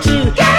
the.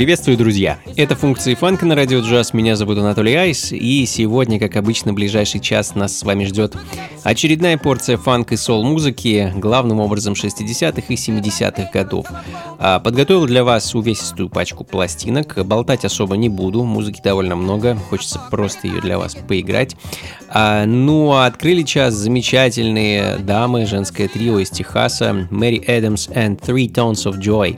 Приветствую, друзья! Это функции фанка на радио джаз. Меня зовут Анатолий Айс, и сегодня, как обычно, ближайший час нас с вами ждет очередная порция фанк и сол-музыки, главным образом 60-х и 70-х годов. А, Подготовил для вас увесистую пачку пластинок, болтать особо не буду, музыки довольно много, хочется просто ее для вас поиграть. А, Ну, а открыли час замечательные дамы, женское трио из Техаса, Мэри Эдамс and Three Tones of Joy.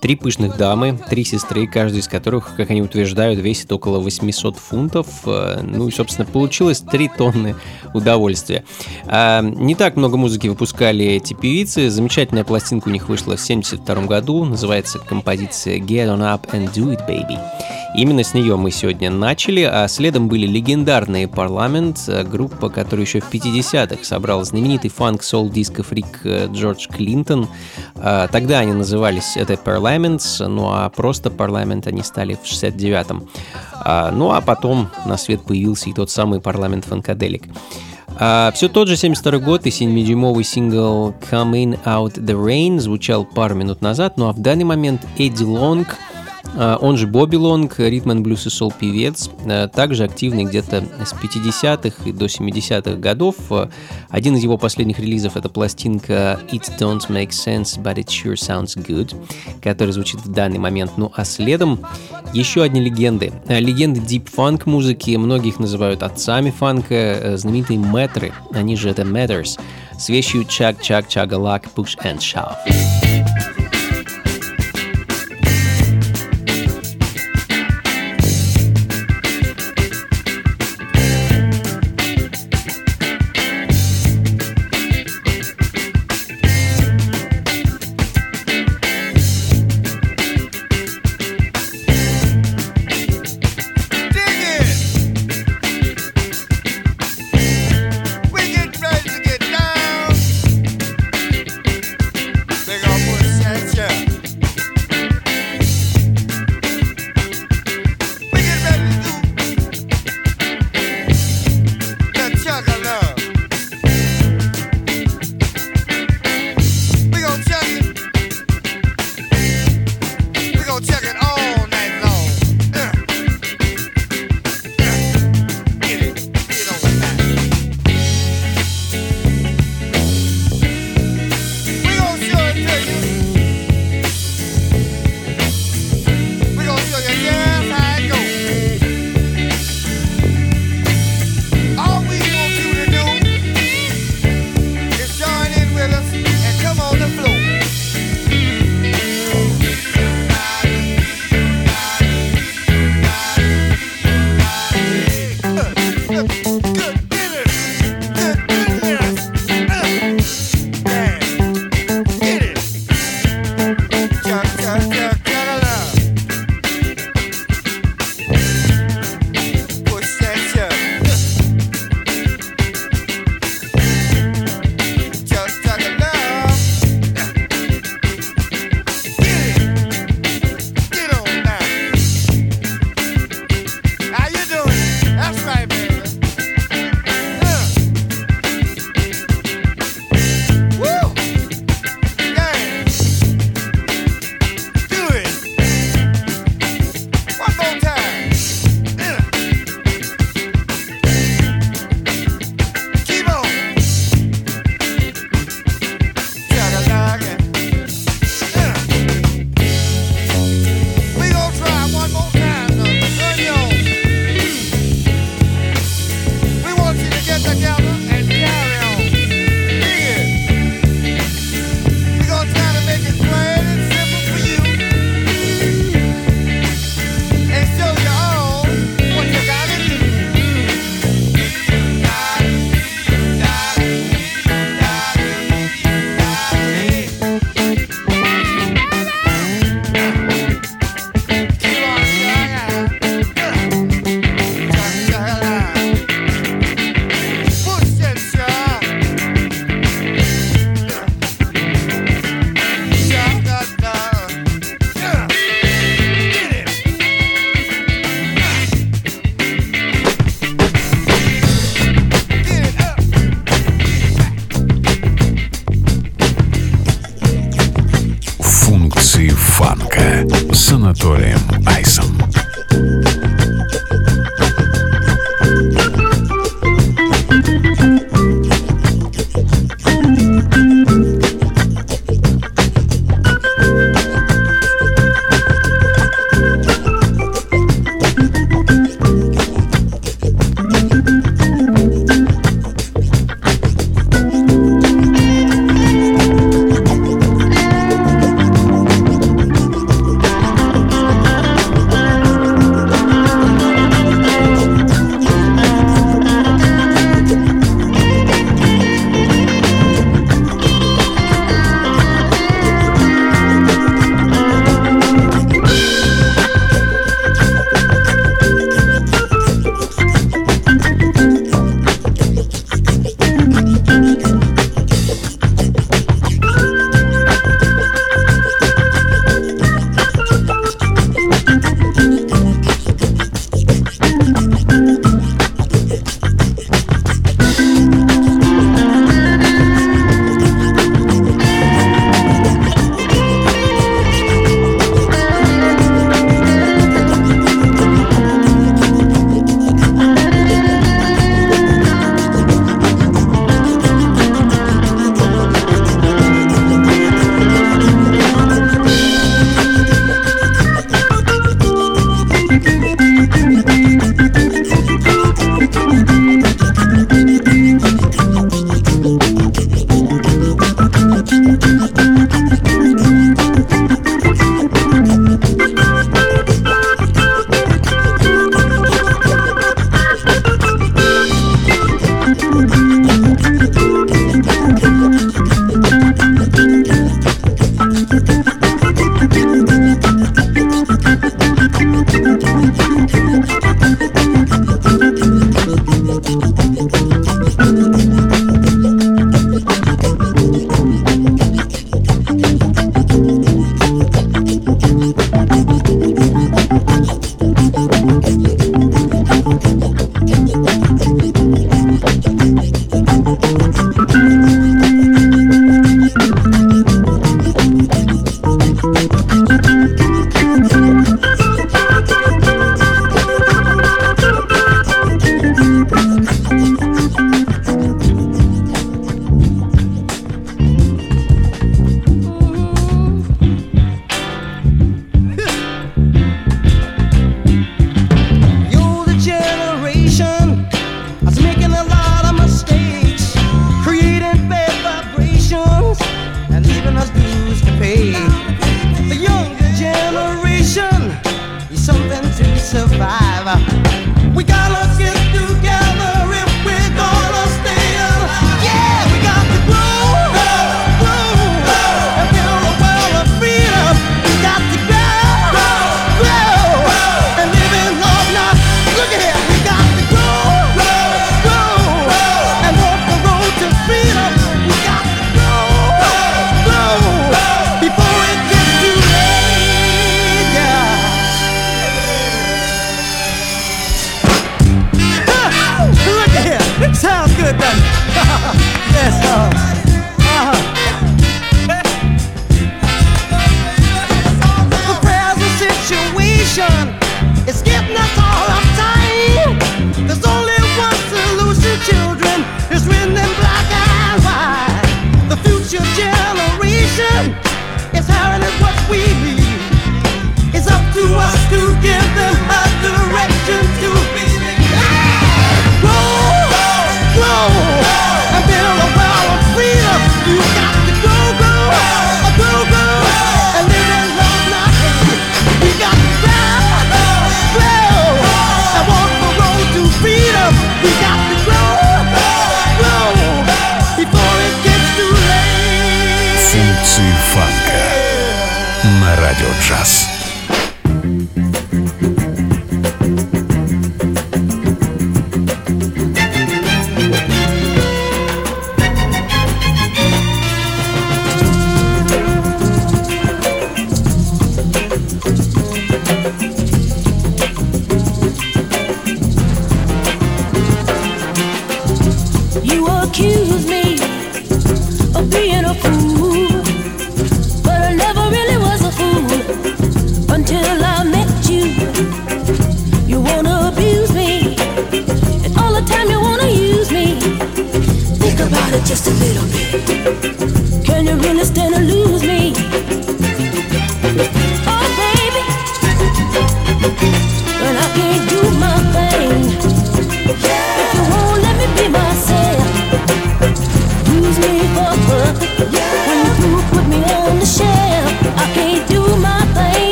Три пышных дамы, три сестры, каждая из которых, как они утверждают, весит около 800 фунтов. Э, Ну и, собственно, получилось 3 тонны удовольствия. А, Не так много музыки выпускали эти певицы. Замечательная пластинка у них вышла в 1972 году. Называется композиция Get On Up and Do It, Baby. Именно с нее мы сегодня начали, а следом были легендарные Парламент, э, группа, которая еще в 50-х собрала знаменитый фанк-сол-диско-фрик э, Джордж Клинтон. А, Тогда они назывались это Parliaments, ну а просто Парламент они стали в 69-м. А, Ну а потом на свет появился и тот самый Парламент Фанкаделик. А, все тот же 72 год и 7-дюймовый сингл Coming Out The Rain звучал пару минут назад, ну а в данный момент Эдди Лонг он же Бобби Лонг, ритм блюз и сол певец, а, также активный где-то с 50-х и до 70-х годов. А, Один из его последних релизов это пластинка It Don't Make Sense, But It Sure Sounds Good, которая звучит в данный момент. Ну а следом еще одни легенды. А, Легенды дип фанк музыки, многих называют отцами фанка, э, знаменитые мэтры, они же это Matters, с вещью Чак Чак Чагалак Push and Shove.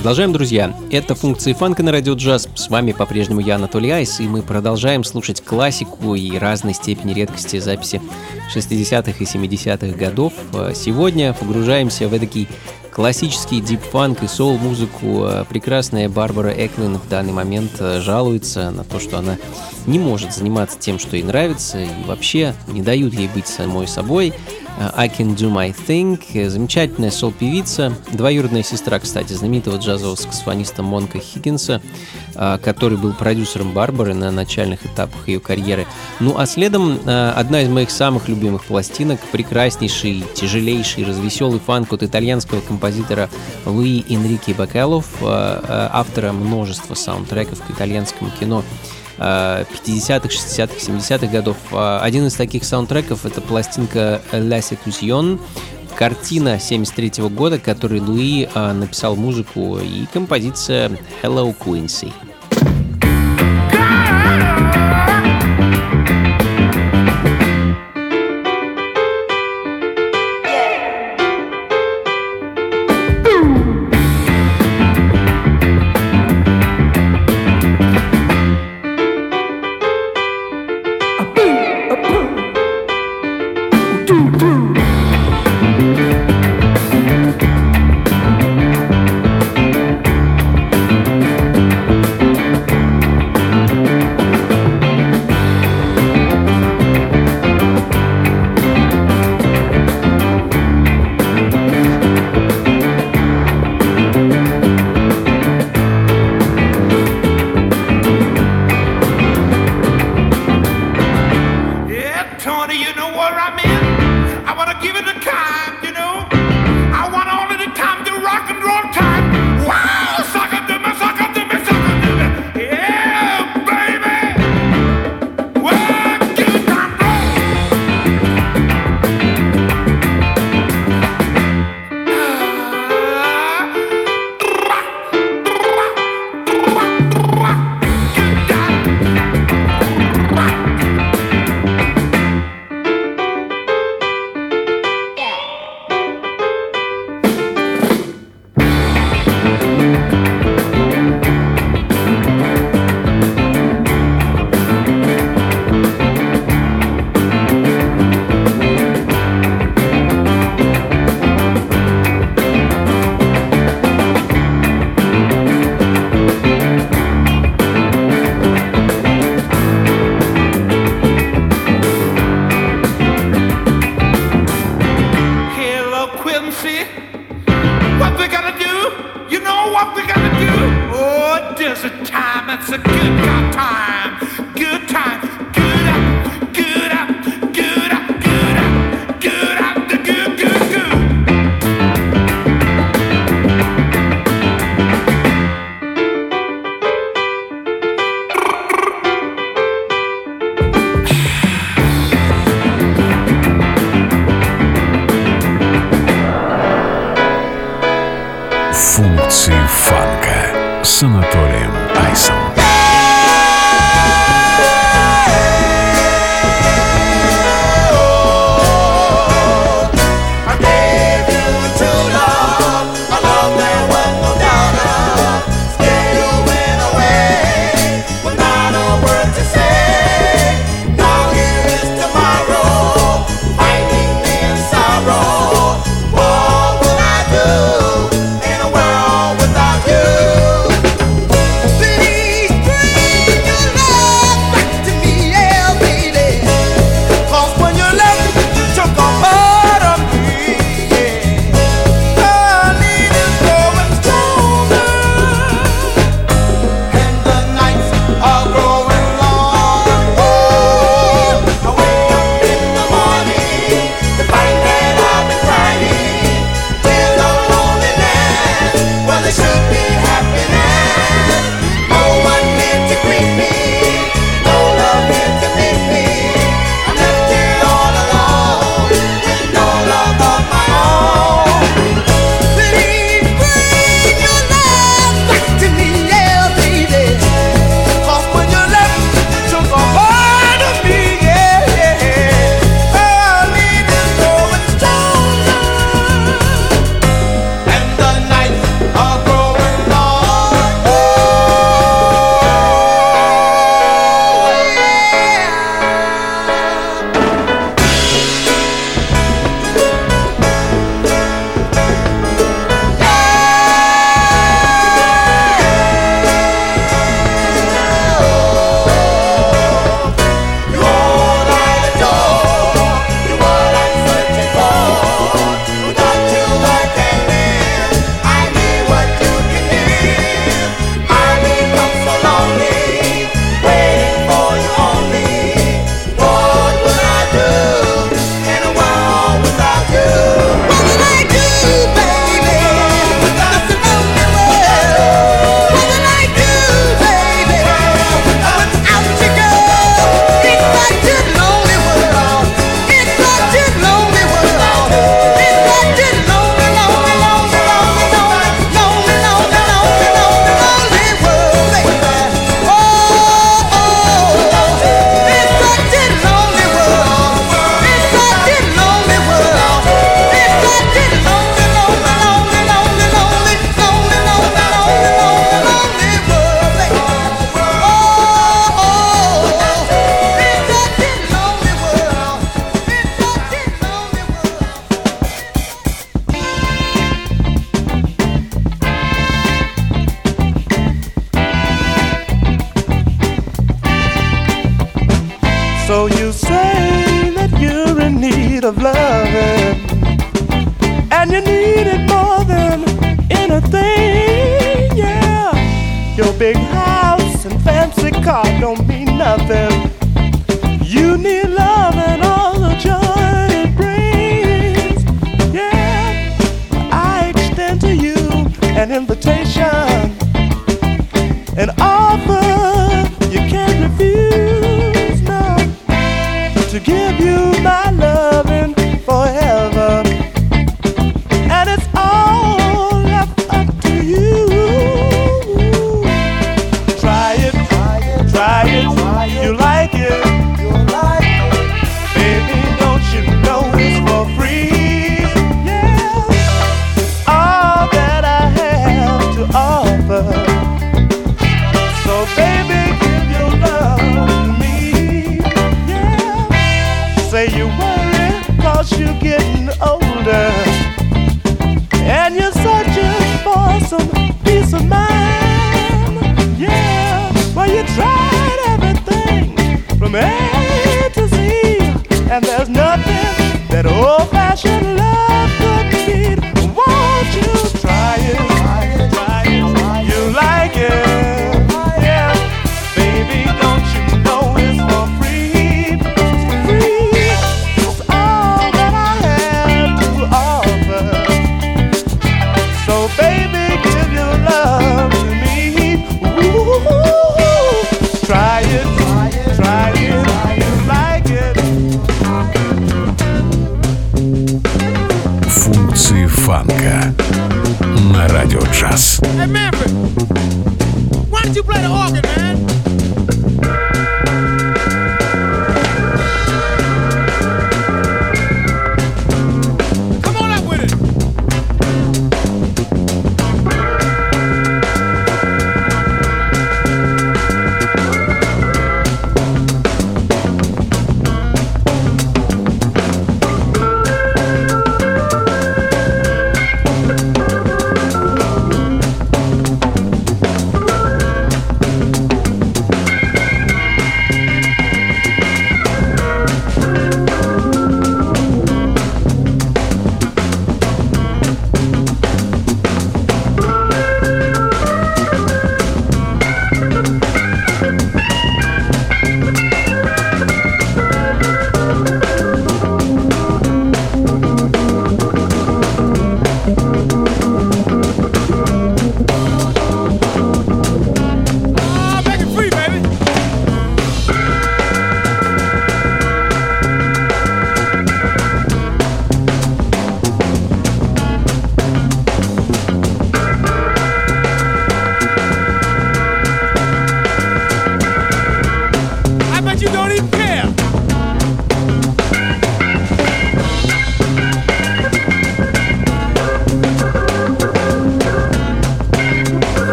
Продолжаем, друзья. Это функции фанка на радио джаз. С вами по-прежнему я, Анатолий Айс, и мы продолжаем слушать классику и разной степени редкости записи 60-х и 70-х годов. А Сегодня погружаемся в эдакий классический дип-фанк и соул-музыку. А Прекрасная Барбара Эклин в данный момент э, жалуется на то, что она не может заниматься тем, что ей нравится, и вообще не дают ей быть самой собой. А, I Can Do My Thing, э, замечательная сол-певица, двоюродная сестра, кстати, знаменитого джазового саксофониста Монка Хиггинса, который был продюсером Барбары на начальных этапах ее карьеры. Ну а следом а, одна из моих самых любимых пластинок, прекраснейший, тяжелейший, развеселый фанк от итальянского композитора Луи Энрике Бакалов, а, а, автора множества саундтреков к итальянскому кино. 50-х, 60-х, 70-х годов. А, Один из таких саундтреков это пластинка La Seduction, картина 73 года, которой Луи а, написал музыку и композиция Hello Quincy.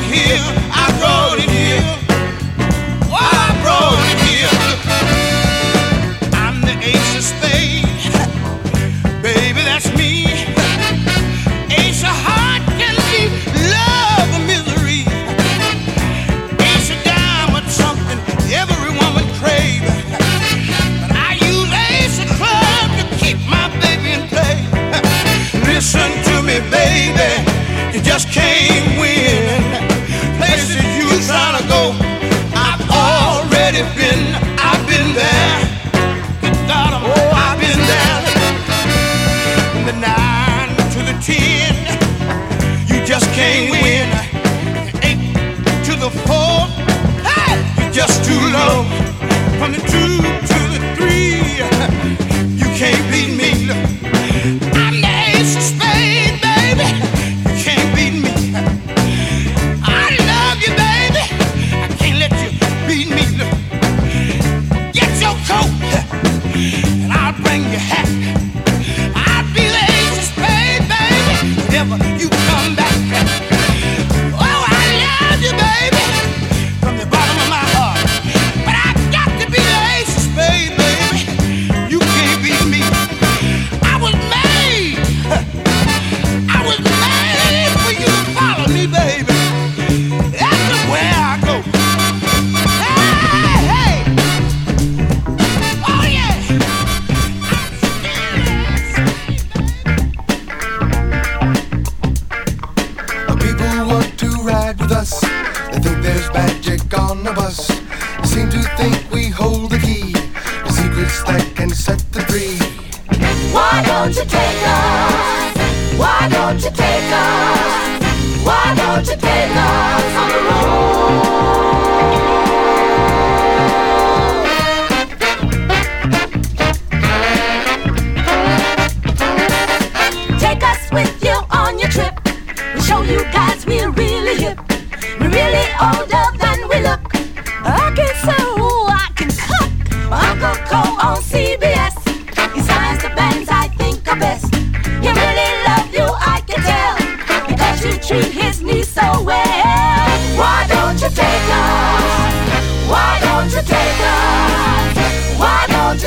Here. us. They think there's magic on the bus. They seem to think we hold the key. The secrets that can set the free. Why don't you take us? Why don't you take us? Why don't you take us on the road?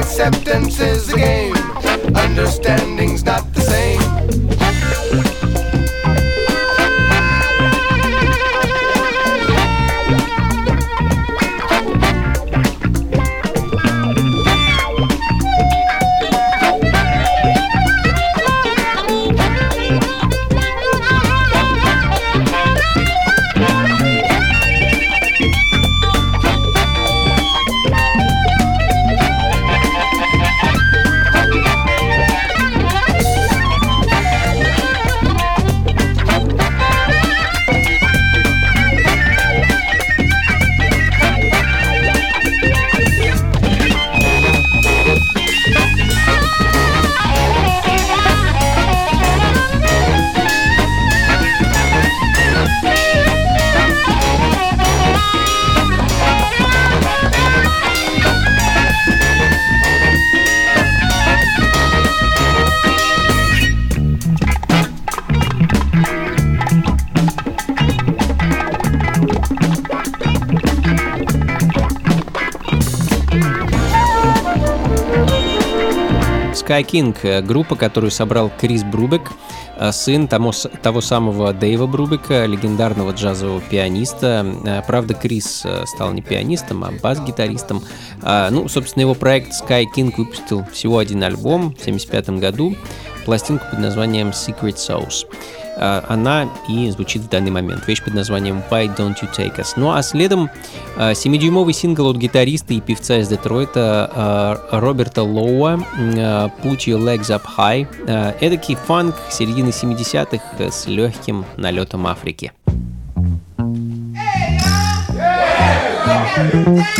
acceptance is a game. Understanding's King King, э, группа, которую собрал Крис Брубек, э, сын тому, того самого Дэйва Брубека, легендарного джазового пианиста. Э, правда, Крис стал не пианистом, а бас-гитаристом. А, ну, собственно, его проект Sky King выпустил всего один альбом в 1975 году, пластинку под названием Secret Sauce. А, она и звучит в данный момент. Вещь под названием «Why Don't You Take Us». Ну а следом а, 7-дюймовый сингл от гитариста и певца из Детройта а, Роберта Лоуа «Put Your Legs Up High». Эдакий фанк середины 70-х э, с легким налетом Африки. Hey,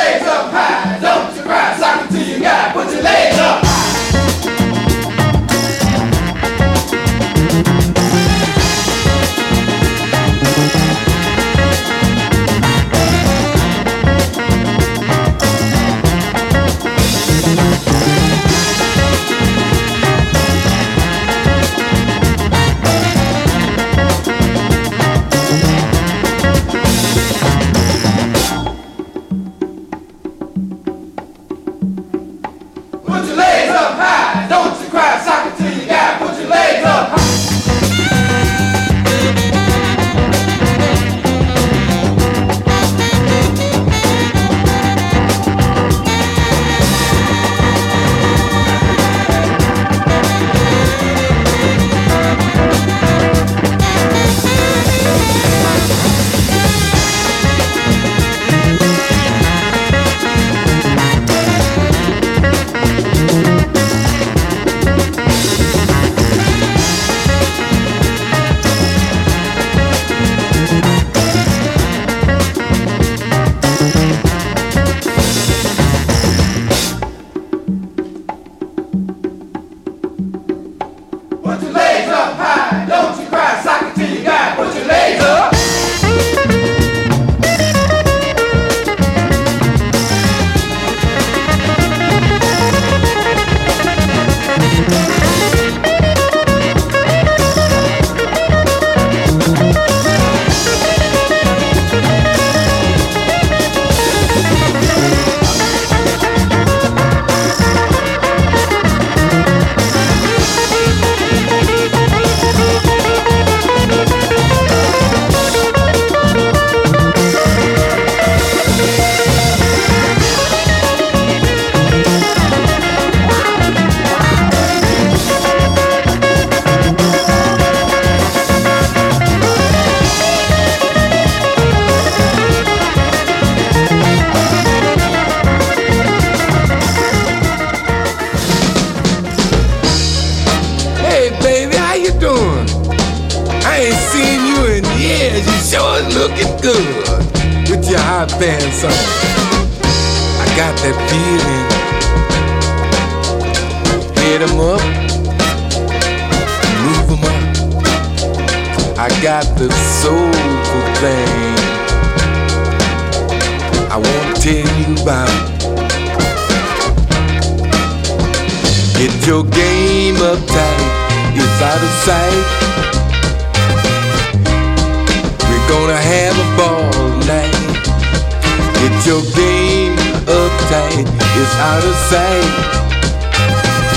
Out of sight.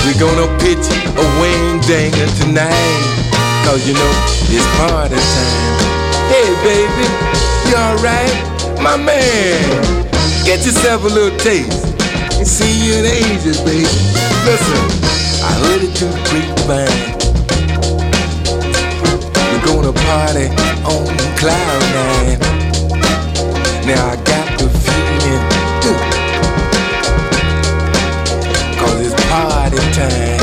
We're gonna pitch a wing danger tonight. Cause you know it's party time. Hey baby, you alright? My man, get yourself a little taste. And see you in ages, baby. Listen, I heard it through the grapevine. We're gonna party on cloud nine. Now I got party time.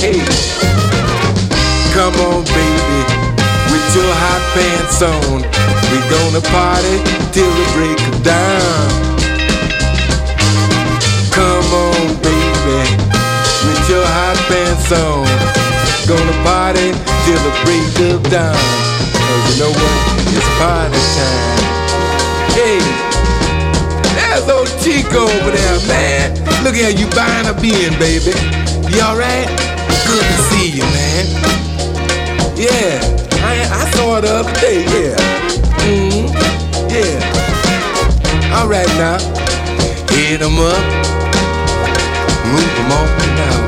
Hey, come on, baby, with your hot pants on. We gonna party till the break of dawn. Come on, baby, with your hot pants on. Gonna party till the break of dawn. Cause you know what? It's party time. Hey, there's old Chico over there, man. Look at you buying a being, baby. You alright? Good to see you, man. Yeah, I, I saw her the other day, yeah. hmm yeah. Alright now, hit 'em up, move 'em on and out.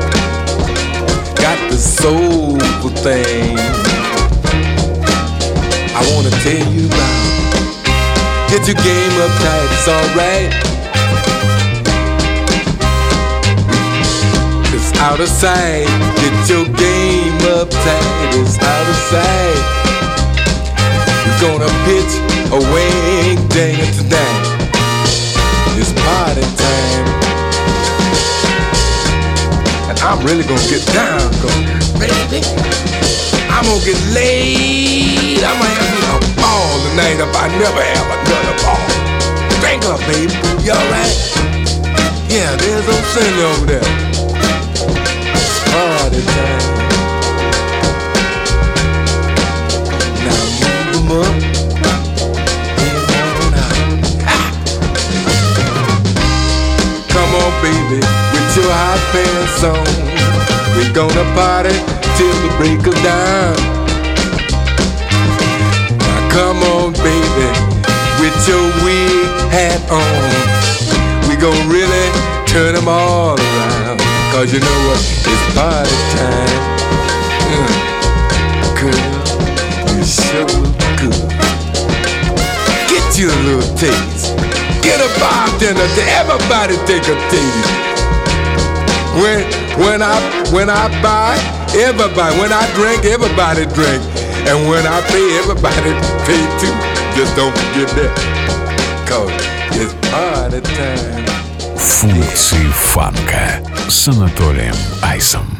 Got the soulful thing I wanna tell you about. Get your game up tight, it's alright. It's out of sight. Get your game up tight, it's out of sight. We're gonna pitch a wing dang tonight. It's party time. And I'm really gonna get down, go, baby. I'm gonna get laid. I'm gonna tonight if I never have another ball. Drink up, baby. You alright? Yeah, there's old Cindy over there. Party time. Now move 'em up. and on. Ah! Come on, baby, with your hot pants on. We're gonna party till the break of dawn. Now come on, baby, with your wig hat on. We gon' really turn them all around. Cause you know what? It's party time. Mm. Girl, you're look good. Get you a little taste. Get a bartender to everybody take a taste. When when I when I buy, everybody when I drink, everybody drink. And when I pay, everybody pay too. Just don't forget that. Cause it's party time. Функции фанка с Анатолием Айсом.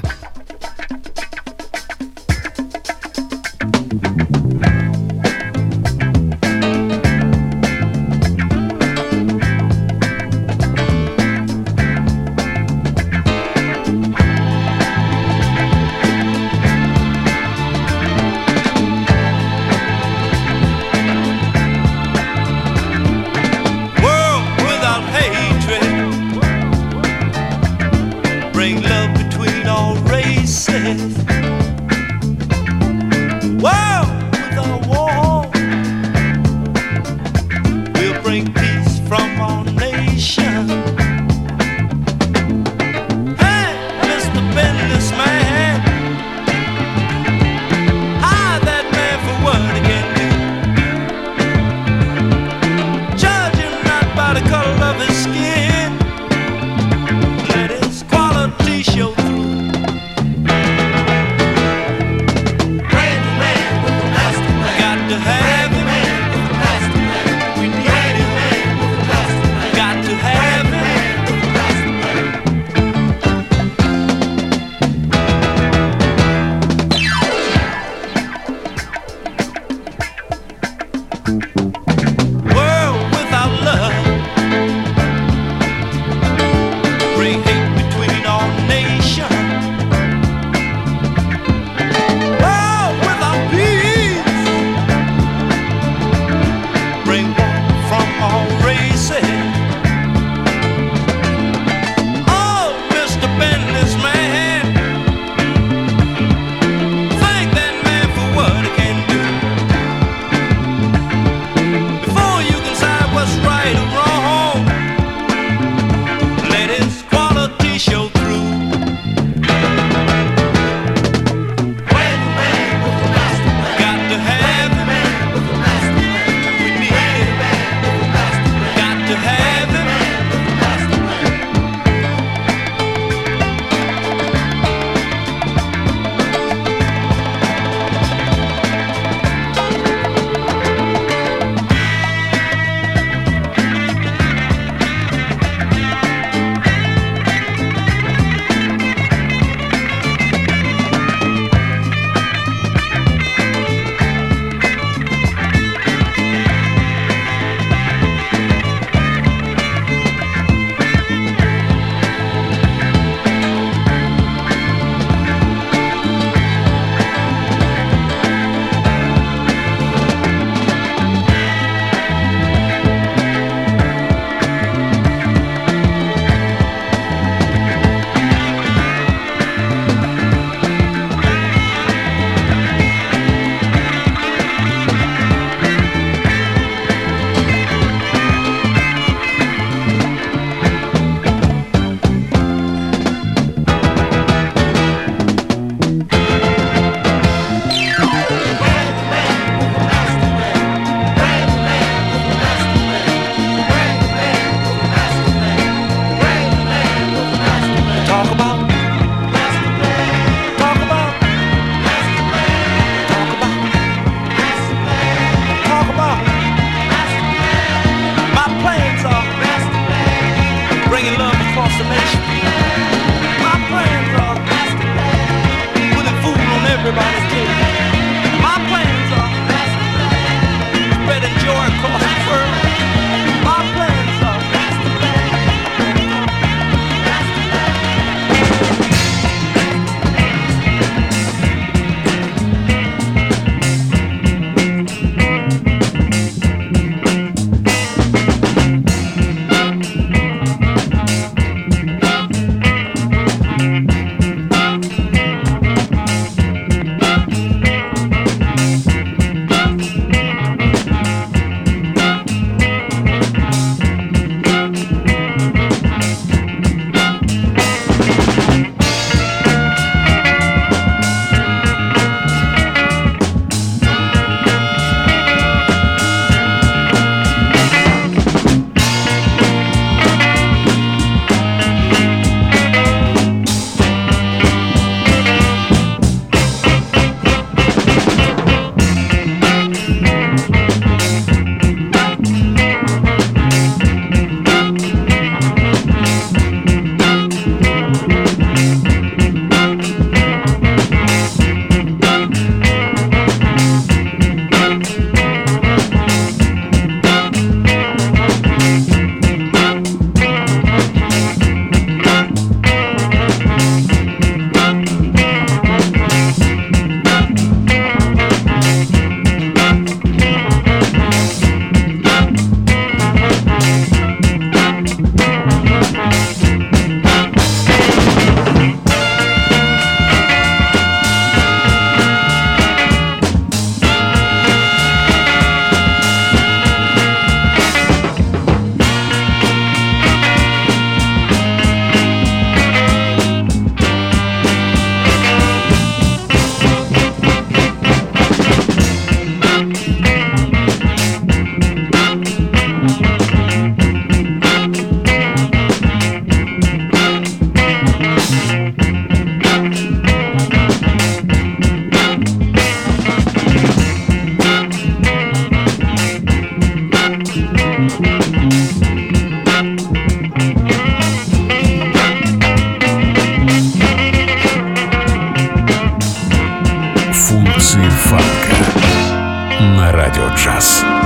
Джаз.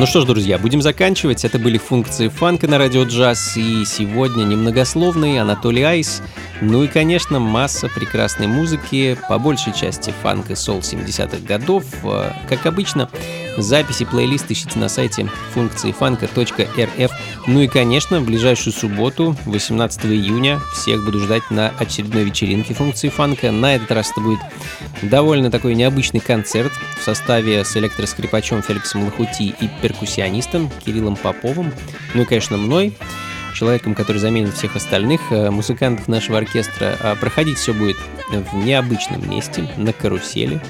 Ну что ж, друзья, будем заканчивать. Это были функции фанка на радио джаз. И сегодня немногословный Анатолий Айс. Ну и, конечно, масса прекрасной музыки, по большей части фанк и сол 70-х годов. Э, Как обычно, записи плейлист ищите на сайте функции фанка.рф. Ну и, конечно, в ближайшую субботу, 18 июня, всех буду ждать на очередной вечеринке функции фанка. На этот раз это будет довольно такой необычный концерт в составе с электроскрипачом Феликсом Лохути и перкуссионистом Кириллом Поповым. Ну и, конечно, мной, человеком, который заменит всех остальных э, музыкантов нашего оркестра. А Проходить все будет в необычном месте, на карусели.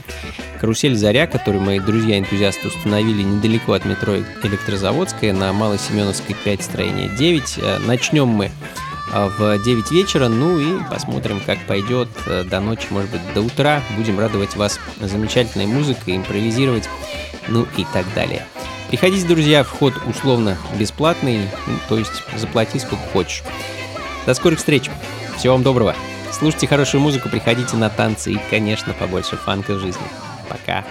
Карусель «Заря», которую мои друзья-энтузиасты установили недалеко от метро Электрозаводская на Малой Семеновской 5, строение 9. Э, Начнем мы в 9 вечера, ну и посмотрим, как пойдет э, до ночи, может быть, до утра. Будем радовать вас замечательной музыкой, импровизировать, ну и так далее. Приходите, друзья, вход условно бесплатный, ну, то есть заплати сколько хочешь. До скорых встреч. Всего вам доброго. Слушайте хорошую музыку, приходите на танцы и, конечно, побольше фанка в жизни. Пока.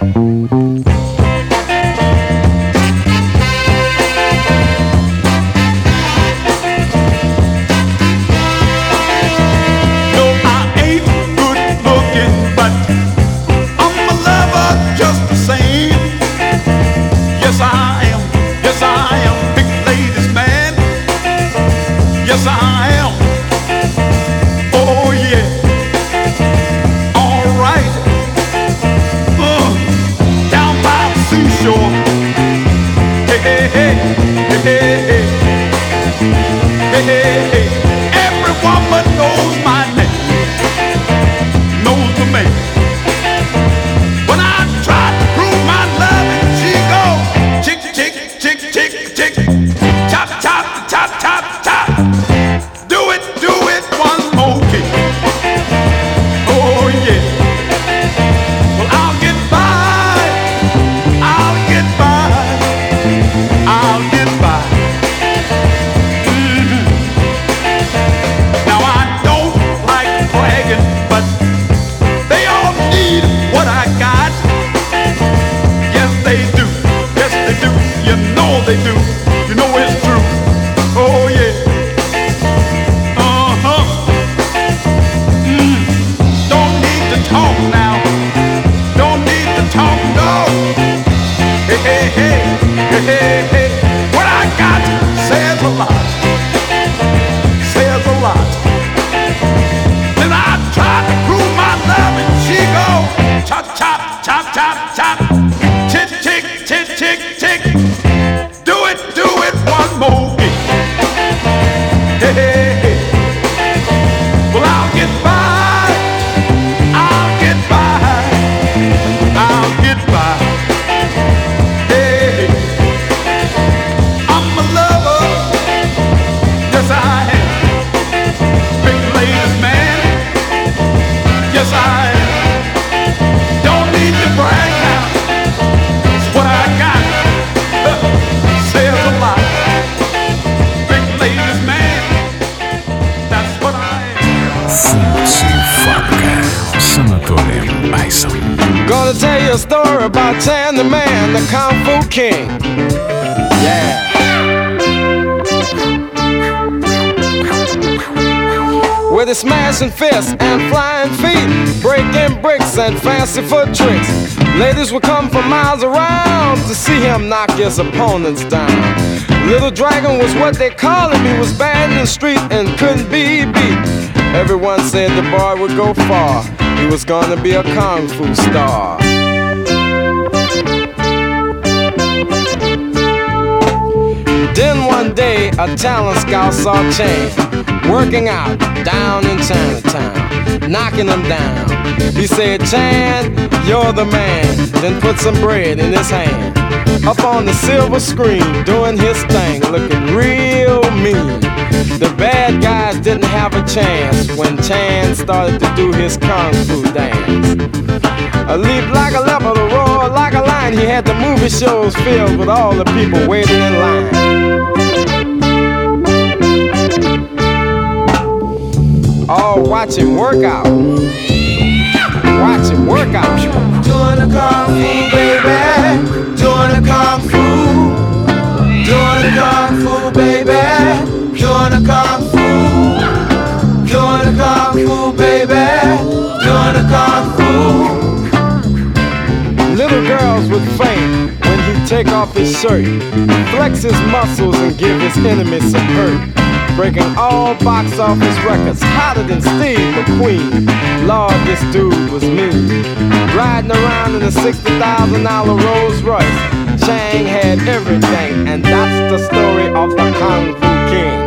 Hey, hey, story about Chan the Man, the Kung Fu King. Yeah. With his smashing fists and flying feet, breaking bricks and fancy foot tricks. Ladies would come from miles around to see him knock his opponents down. Little Dragon was what they called him. He was bad in the street and couldn't be beat. Everyone said the boy would go far. He was gonna be a kung fu star. One day, a talent scout saw Chan working out down in Chinatown, knocking him down. He said, Chan, you're the man. Then put some bread in his hand. Up on the silver screen, doing his thing, looking real mean. The bad guys didn't have a chance when Chan started to do his kung fu dance. A leap like a leopard, a roar like a lion. He had the movie shows filled with all the people waiting in line. Oh, watch him work out. Watch him work. Doing the kung fu, baby. Doing the kung fu. Doing the kung fu, baby. Take off his shirt, flex his muscles and give his enemies some hurt. Breaking all box office records, hotter than Steve McQueen. Lord, this dude was mean. Riding around in a $60,000 Rolls Royce. Chang had everything, and that's the story of the Kung Fu King.